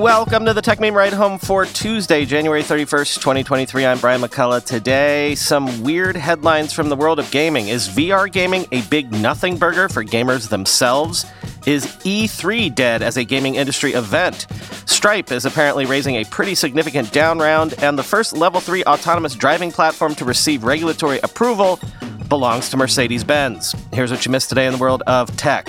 Welcome to the Techmeme Ride Home for Tuesday, January 31st, 2023. I'm Brian McCullough. Today, some weird headlines from the world of gaming. Is VR gaming a big nothing burger for gamers themselves? Is E3 dead as a gaming industry event? Stripe is apparently raising a pretty significant down round, and the first level 3 autonomous driving platform to receive regulatory approval belongs to Mercedes Benz. Here's what you missed today in the world of tech.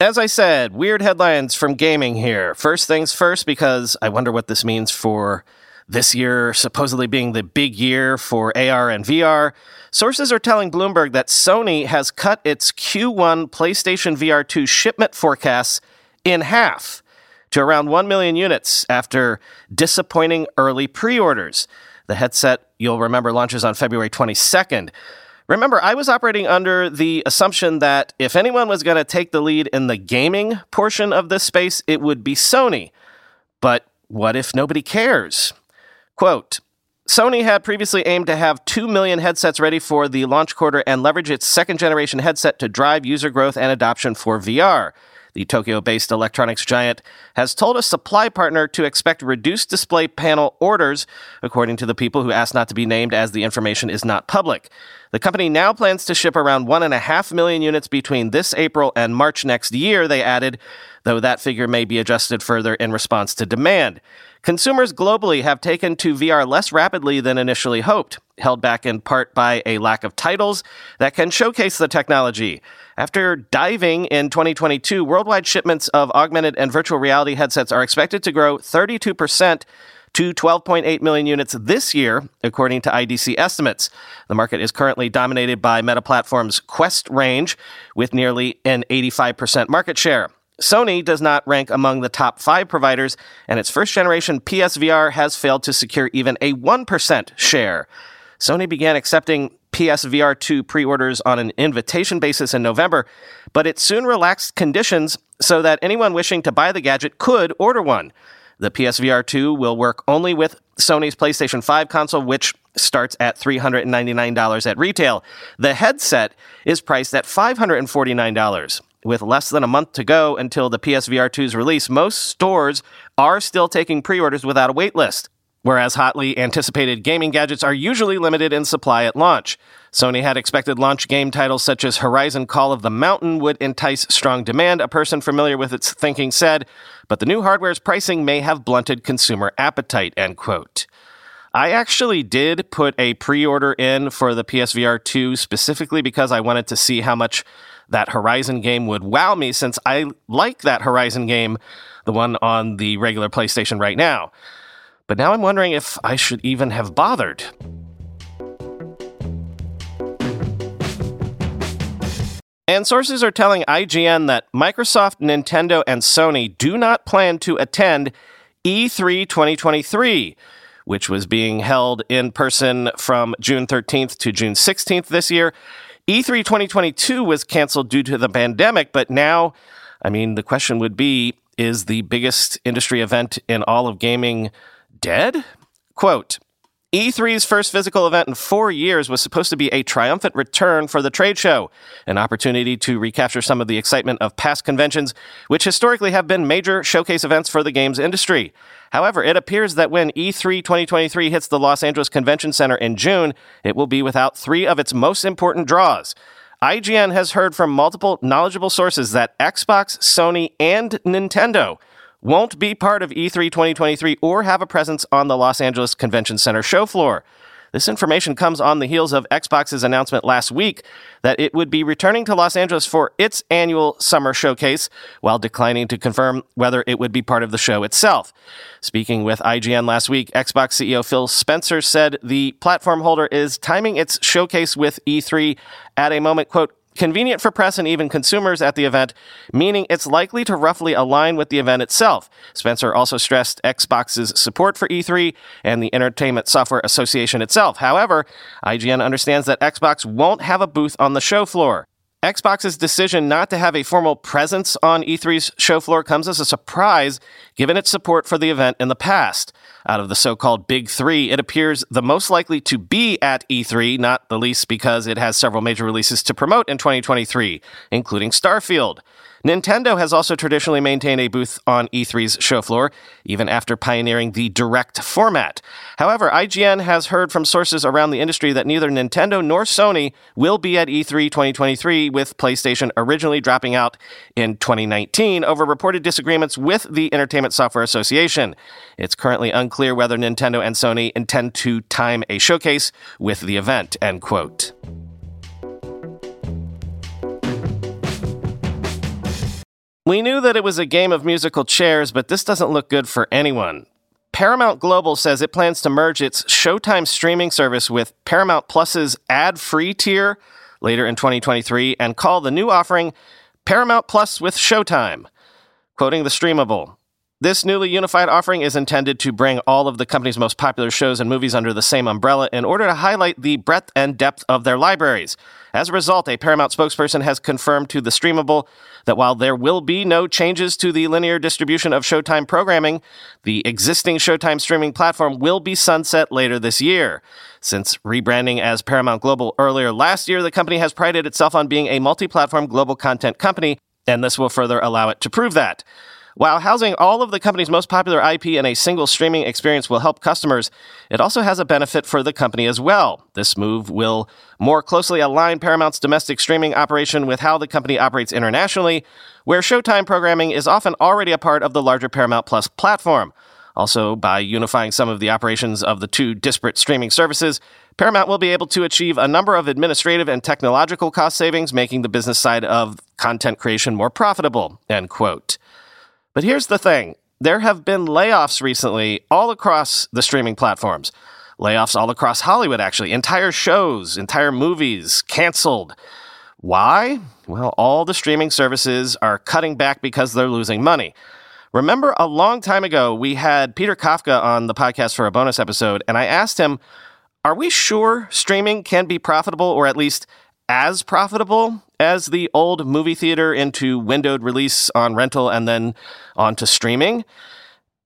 As I said, weird headlines from gaming here. First things first, because I wonder what this means for this year, supposedly being the big year for AR and VR. Sources are telling Bloomberg that Sony has cut its Q1 PlayStation VR 2 shipment forecasts in half to around 1 million units after disappointing early pre orders. The headset, you'll remember, launches on February 22nd. Remember, I was operating under the assumption that if anyone was going to take the lead in the gaming portion of this space, it would be Sony. But what if nobody cares? Quote, Sony had previously aimed to have 2 million headsets ready for the launch quarter and leverage its second generation headset to drive user growth and adoption for VR. The Tokyo based electronics giant has told a supply partner to expect reduced display panel orders, according to the people who asked not to be named as the information is not public. The company now plans to ship around 1.5 million units between this April and March next year, they added, though that figure may be adjusted further in response to demand. Consumers globally have taken to VR less rapidly than initially hoped, held back in part by a lack of titles that can showcase the technology. After diving in 2022, worldwide shipments of augmented and virtual reality headsets are expected to grow 32% to 12.8 million units this year, according to IDC estimates. The market is currently dominated by Meta Platform's Quest range, with nearly an 85% market share. Sony does not rank among the top five providers, and its first generation PSVR has failed to secure even a 1% share. Sony began accepting PSVR 2 pre orders on an invitation basis in November, but it soon relaxed conditions so that anyone wishing to buy the gadget could order one. The PSVR 2 will work only with Sony's PlayStation 5 console, which starts at $399 at retail. The headset is priced at $549. With less than a month to go until the PSVR 2's release, most stores are still taking pre orders without a waitlist. Whereas hotly anticipated gaming gadgets are usually limited in supply at launch. Sony had expected launch game titles such as Horizon Call of the Mountain would entice strong demand, a person familiar with its thinking said, but the new hardware's pricing may have blunted consumer appetite, end quote. I actually did put a pre order in for the PSVR 2 specifically because I wanted to see how much that Horizon game would wow me since I like that Horizon game, the one on the regular PlayStation right now. But now I'm wondering if I should even have bothered. And sources are telling IGN that Microsoft, Nintendo, and Sony do not plan to attend E3 2023, which was being held in person from June 13th to June 16th this year. E3 2022 was canceled due to the pandemic, but now, I mean, the question would be is the biggest industry event in all of gaming dead? Quote, E3's first physical event in four years was supposed to be a triumphant return for the trade show, an opportunity to recapture some of the excitement of past conventions, which historically have been major showcase events for the games industry. However, it appears that when E3 2023 hits the Los Angeles Convention Center in June, it will be without three of its most important draws. IGN has heard from multiple knowledgeable sources that Xbox, Sony, and Nintendo won't be part of E3 2023 or have a presence on the Los Angeles Convention Center show floor. This information comes on the heels of Xbox's announcement last week that it would be returning to Los Angeles for its annual summer showcase, while declining to confirm whether it would be part of the show itself. Speaking with IGN last week, Xbox CEO Phil Spencer said the platform holder is timing its showcase with E3 at a moment, quote, convenient for press and even consumers at the event, meaning it's likely to roughly align with the event itself. Spencer also stressed Xbox's support for E3 and the Entertainment Software Association itself. However, IGN understands that Xbox won't have a booth on the show floor. Xbox's decision not to have a formal presence on E3's show floor comes as a surprise given its support for the event in the past. Out of the so called Big Three, it appears the most likely to be at E3, not the least because it has several major releases to promote in 2023, including Starfield. Nintendo has also traditionally maintained a booth on E3's show floor, even after pioneering the direct format. However, IGN has heard from sources around the industry that neither Nintendo nor Sony will be at E3 2023, with PlayStation originally dropping out in 2019 over reported disagreements with the Entertainment Software Association. It's currently unclear whether Nintendo and Sony intend to time a showcase with the event, end quote. We knew that it was a game of musical chairs, but this doesn't look good for anyone. Paramount Global says it plans to merge its Showtime streaming service with Paramount Plus's ad free tier later in 2023 and call the new offering Paramount Plus with Showtime. Quoting the streamable, this newly unified offering is intended to bring all of the company's most popular shows and movies under the same umbrella in order to highlight the breadth and depth of their libraries. As a result, a Paramount spokesperson has confirmed to The Streamable that while there will be no changes to the linear distribution of Showtime programming, the existing Showtime streaming platform will be sunset later this year. Since rebranding as Paramount Global earlier last year, the company has prided itself on being a multi platform global content company, and this will further allow it to prove that. While housing all of the company's most popular IP in a single streaming experience will help customers, it also has a benefit for the company as well. This move will more closely align Paramount's domestic streaming operation with how the company operates internationally, where Showtime programming is often already a part of the larger Paramount Plus platform. Also, by unifying some of the operations of the two disparate streaming services, Paramount will be able to achieve a number of administrative and technological cost savings, making the business side of content creation more profitable. End quote. But here's the thing there have been layoffs recently all across the streaming platforms. Layoffs all across Hollywood, actually. Entire shows, entire movies canceled. Why? Well, all the streaming services are cutting back because they're losing money. Remember a long time ago, we had Peter Kafka on the podcast for a bonus episode, and I asked him, Are we sure streaming can be profitable or at least as profitable as the old movie theater into windowed release on rental and then onto streaming?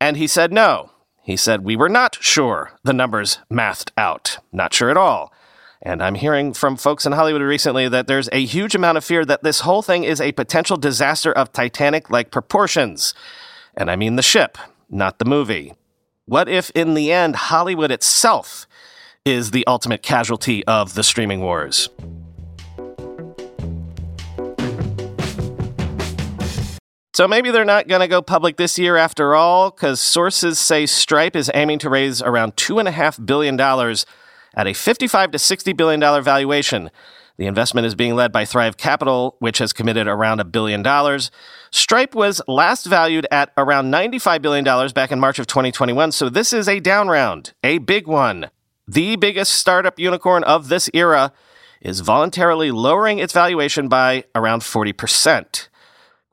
And he said no. He said, We were not sure the numbers mathed out. Not sure at all. And I'm hearing from folks in Hollywood recently that there's a huge amount of fear that this whole thing is a potential disaster of Titanic like proportions. And I mean the ship, not the movie. What if, in the end, Hollywood itself is the ultimate casualty of the streaming wars? So maybe they're not going to go public this year after all, because sources say Stripe is aiming to raise around $2.5 billion at a 55 to $60 billion valuation. The investment is being led by Thrive Capital, which has committed around a billion dollars. Stripe was last valued at around $95 billion back in March of 2021, so this is a down round, a big one. The biggest startup unicorn of this era is voluntarily lowering its valuation by around 40%.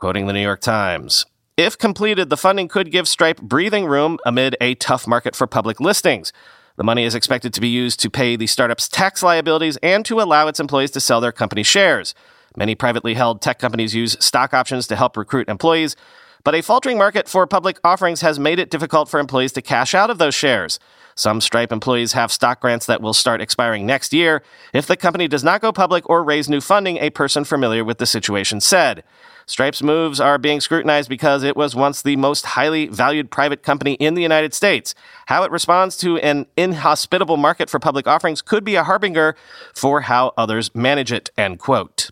Quoting the New York Times If completed, the funding could give Stripe breathing room amid a tough market for public listings. The money is expected to be used to pay the startup's tax liabilities and to allow its employees to sell their company shares. Many privately held tech companies use stock options to help recruit employees, but a faltering market for public offerings has made it difficult for employees to cash out of those shares. Some Stripe employees have stock grants that will start expiring next year if the company does not go public or raise new funding, a person familiar with the situation said. Stripe's moves are being scrutinized because it was once the most highly valued private company in the United States. How it responds to an inhospitable market for public offerings could be a harbinger for how others manage it, end quote.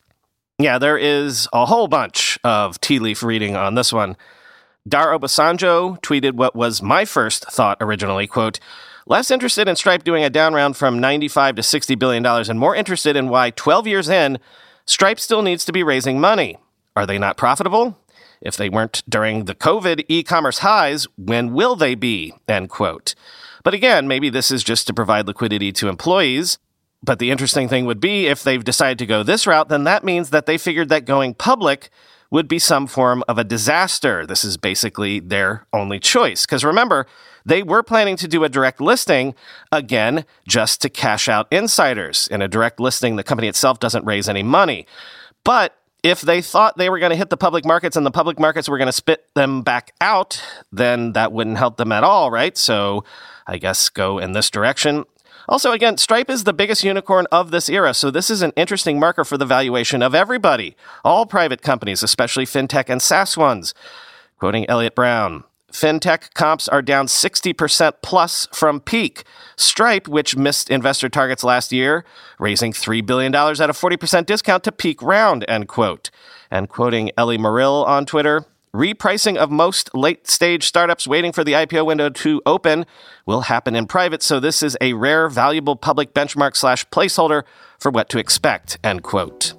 Yeah, there is a whole bunch of tea leaf reading on this one. Dar Obasanjo tweeted what was my first thought originally, quote, less interested in Stripe doing a down round from 95 to 60 billion dollars and more interested in why 12 years in, Stripe still needs to be raising money. Are they not profitable? If they weren't during the COVID e commerce highs, when will they be? End quote. But again, maybe this is just to provide liquidity to employees. But the interesting thing would be if they've decided to go this route, then that means that they figured that going public would be some form of a disaster. This is basically their only choice. Because remember, they were planning to do a direct listing, again, just to cash out insiders. In a direct listing, the company itself doesn't raise any money. But if they thought they were going to hit the public markets and the public markets were going to spit them back out, then that wouldn't help them at all, right? So I guess go in this direction. Also, again, Stripe is the biggest unicorn of this era, so this is an interesting marker for the valuation of everybody, all private companies, especially fintech and SaaS ones. Quoting Eliot Brown, fintech comps are down 60% plus from peak. Stripe, which missed investor targets last year, raising $3 billion at a 40% discount to peak round, end quote. And quoting Ellie Merrill on Twitter, Repricing of most late stage startups waiting for the IPO window to open will happen in private, so this is a rare, valuable public benchmark slash placeholder for what to expect, end quote.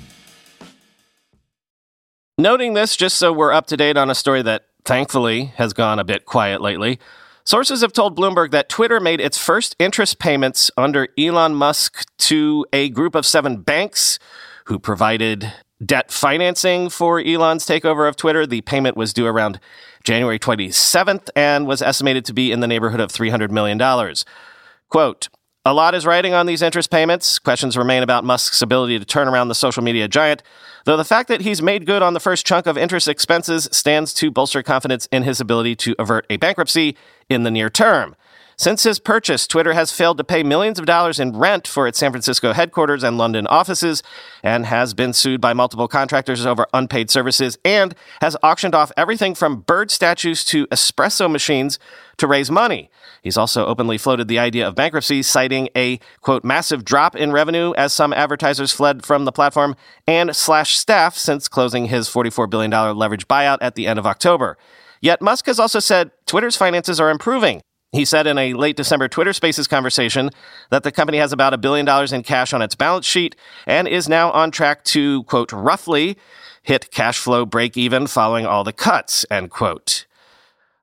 Noting this just so we're up to date on a story that thankfully has gone a bit quiet lately. Sources have told Bloomberg that Twitter made its first interest payments under Elon Musk to a group of seven banks who provided debt financing for Elon's takeover of Twitter. The payment was due around January 27th and was estimated to be in the neighborhood of $300 million. Quote, a lot is riding on these interest payments. Questions remain about Musk's ability to turn around the social media giant, though the fact that he's made good on the first chunk of interest expenses stands to bolster confidence in his ability to avert a bankruptcy in the near term. Since his purchase, Twitter has failed to pay millions of dollars in rent for its San Francisco headquarters and London offices, and has been sued by multiple contractors over unpaid services, and has auctioned off everything from bird statues to espresso machines to raise money. He's also openly floated the idea of bankruptcy, citing a quote massive drop in revenue as some advertisers fled from the platform and slash staff since closing his $44 billion leverage buyout at the end of October. Yet Musk has also said Twitter's finances are improving. He said in a late December Twitter Spaces conversation that the company has about a billion dollars in cash on its balance sheet and is now on track to, quote, roughly hit cash flow break even following all the cuts, end quote.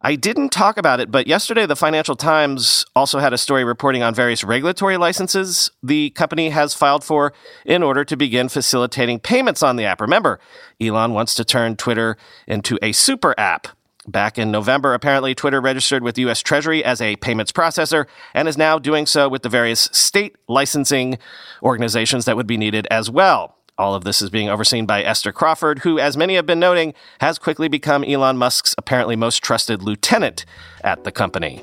I didn't talk about it, but yesterday the Financial Times also had a story reporting on various regulatory licenses the company has filed for in order to begin facilitating payments on the app. Remember, Elon wants to turn Twitter into a super app. Back in November, apparently, Twitter registered with U.S. Treasury as a payments processor and is now doing so with the various state licensing organizations that would be needed as well. All of this is being overseen by Esther Crawford, who, as many have been noting, has quickly become Elon Musk's apparently most trusted lieutenant at the company.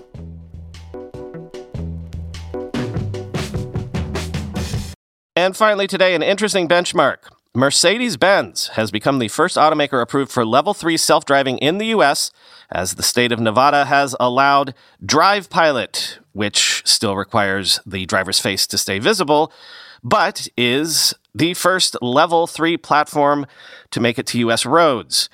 And finally, today, an interesting benchmark. Mercedes Benz has become the first automaker approved for level 3 self driving in the US, as the state of Nevada has allowed Drive Pilot, which still requires the driver's face to stay visible, but is the first level 3 platform to make it to US roads.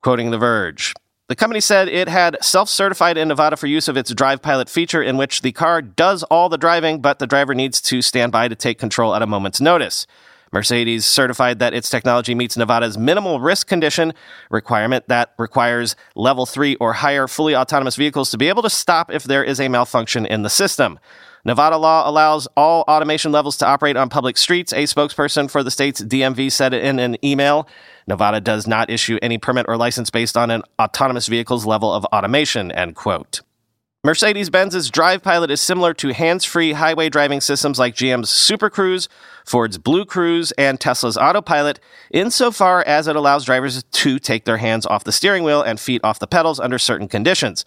Quoting The Verge. The company said it had self certified in Nevada for use of its Drive Pilot feature, in which the car does all the driving, but the driver needs to stand by to take control at a moment's notice. Mercedes certified that its technology meets Nevada's minimal risk condition requirement that requires level 3 or higher fully autonomous vehicles to be able to stop if there is a malfunction in the system. Nevada law allows all automation levels to operate on public streets, a spokesperson for the state's DMV said in an email. Nevada does not issue any permit or license based on an autonomous vehicle's level of automation, end quote. Mercedes Benz's Drive Pilot is similar to hands free highway driving systems like GM's Super Cruise, Ford's Blue Cruise, and Tesla's Autopilot, insofar as it allows drivers to take their hands off the steering wheel and feet off the pedals under certain conditions.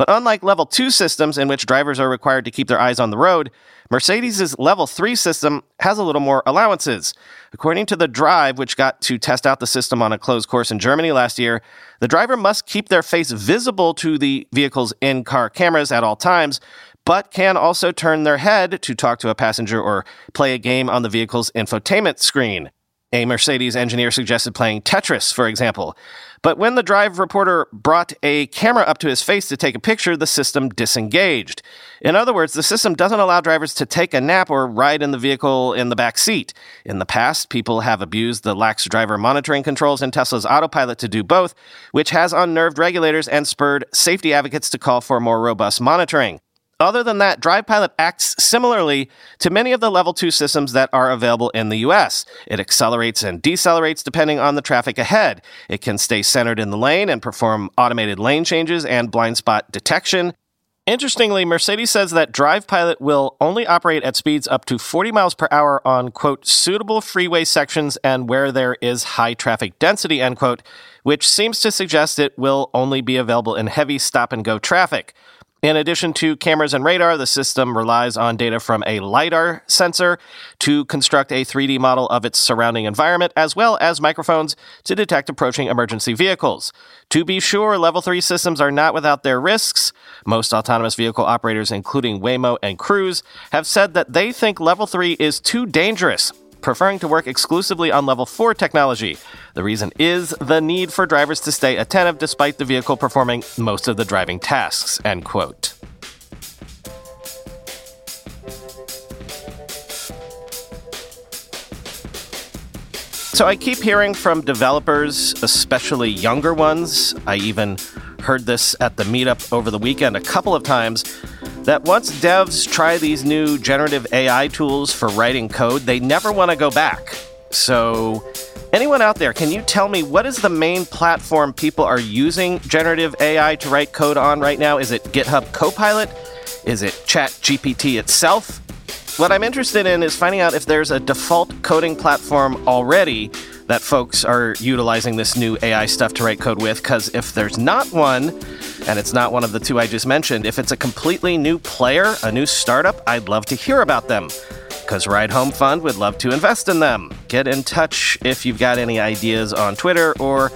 But unlike level 2 systems in which drivers are required to keep their eyes on the road, Mercedes' level 3 system has a little more allowances. According to the Drive, which got to test out the system on a closed course in Germany last year, the driver must keep their face visible to the vehicle's in car cameras at all times, but can also turn their head to talk to a passenger or play a game on the vehicle's infotainment screen. A Mercedes engineer suggested playing Tetris, for example. But when the drive reporter brought a camera up to his face to take a picture, the system disengaged. In other words, the system doesn't allow drivers to take a nap or ride in the vehicle in the back seat. In the past, people have abused the lax driver monitoring controls in Tesla's autopilot to do both, which has unnerved regulators and spurred safety advocates to call for more robust monitoring. Other than that, Drive Pilot acts similarly to many of the level 2 systems that are available in the US. It accelerates and decelerates depending on the traffic ahead. It can stay centered in the lane and perform automated lane changes and blind spot detection. Interestingly, Mercedes says that Drive Pilot will only operate at speeds up to 40 miles per hour on, quote, suitable freeway sections and where there is high traffic density, end quote, which seems to suggest it will only be available in heavy stop and go traffic. In addition to cameras and radar, the system relies on data from a LiDAR sensor to construct a 3D model of its surrounding environment, as well as microphones to detect approaching emergency vehicles. To be sure, Level 3 systems are not without their risks. Most autonomous vehicle operators, including Waymo and Cruise, have said that they think Level 3 is too dangerous preferring to work exclusively on level 4 technology. The reason is the need for drivers to stay attentive despite the vehicle performing most of the driving tasks, end quote. So I keep hearing from developers, especially younger ones. I even heard this at the meetup over the weekend a couple of times that once devs try these new generative AI tools for writing code, they never want to go back. So, anyone out there, can you tell me what is the main platform people are using generative AI to write code on right now? Is it GitHub Copilot? Is it ChatGPT itself? What I'm interested in is finding out if there's a default coding platform already that folks are utilizing this new AI stuff to write code with. Because if there's not one, and it's not one of the two I just mentioned, if it's a completely new player, a new startup, I'd love to hear about them. Because Ride Home Fund would love to invest in them. Get in touch if you've got any ideas on Twitter or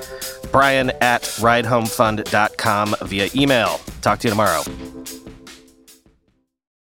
Brian at ridehomefund.com via email. Talk to you tomorrow.